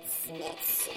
Mix.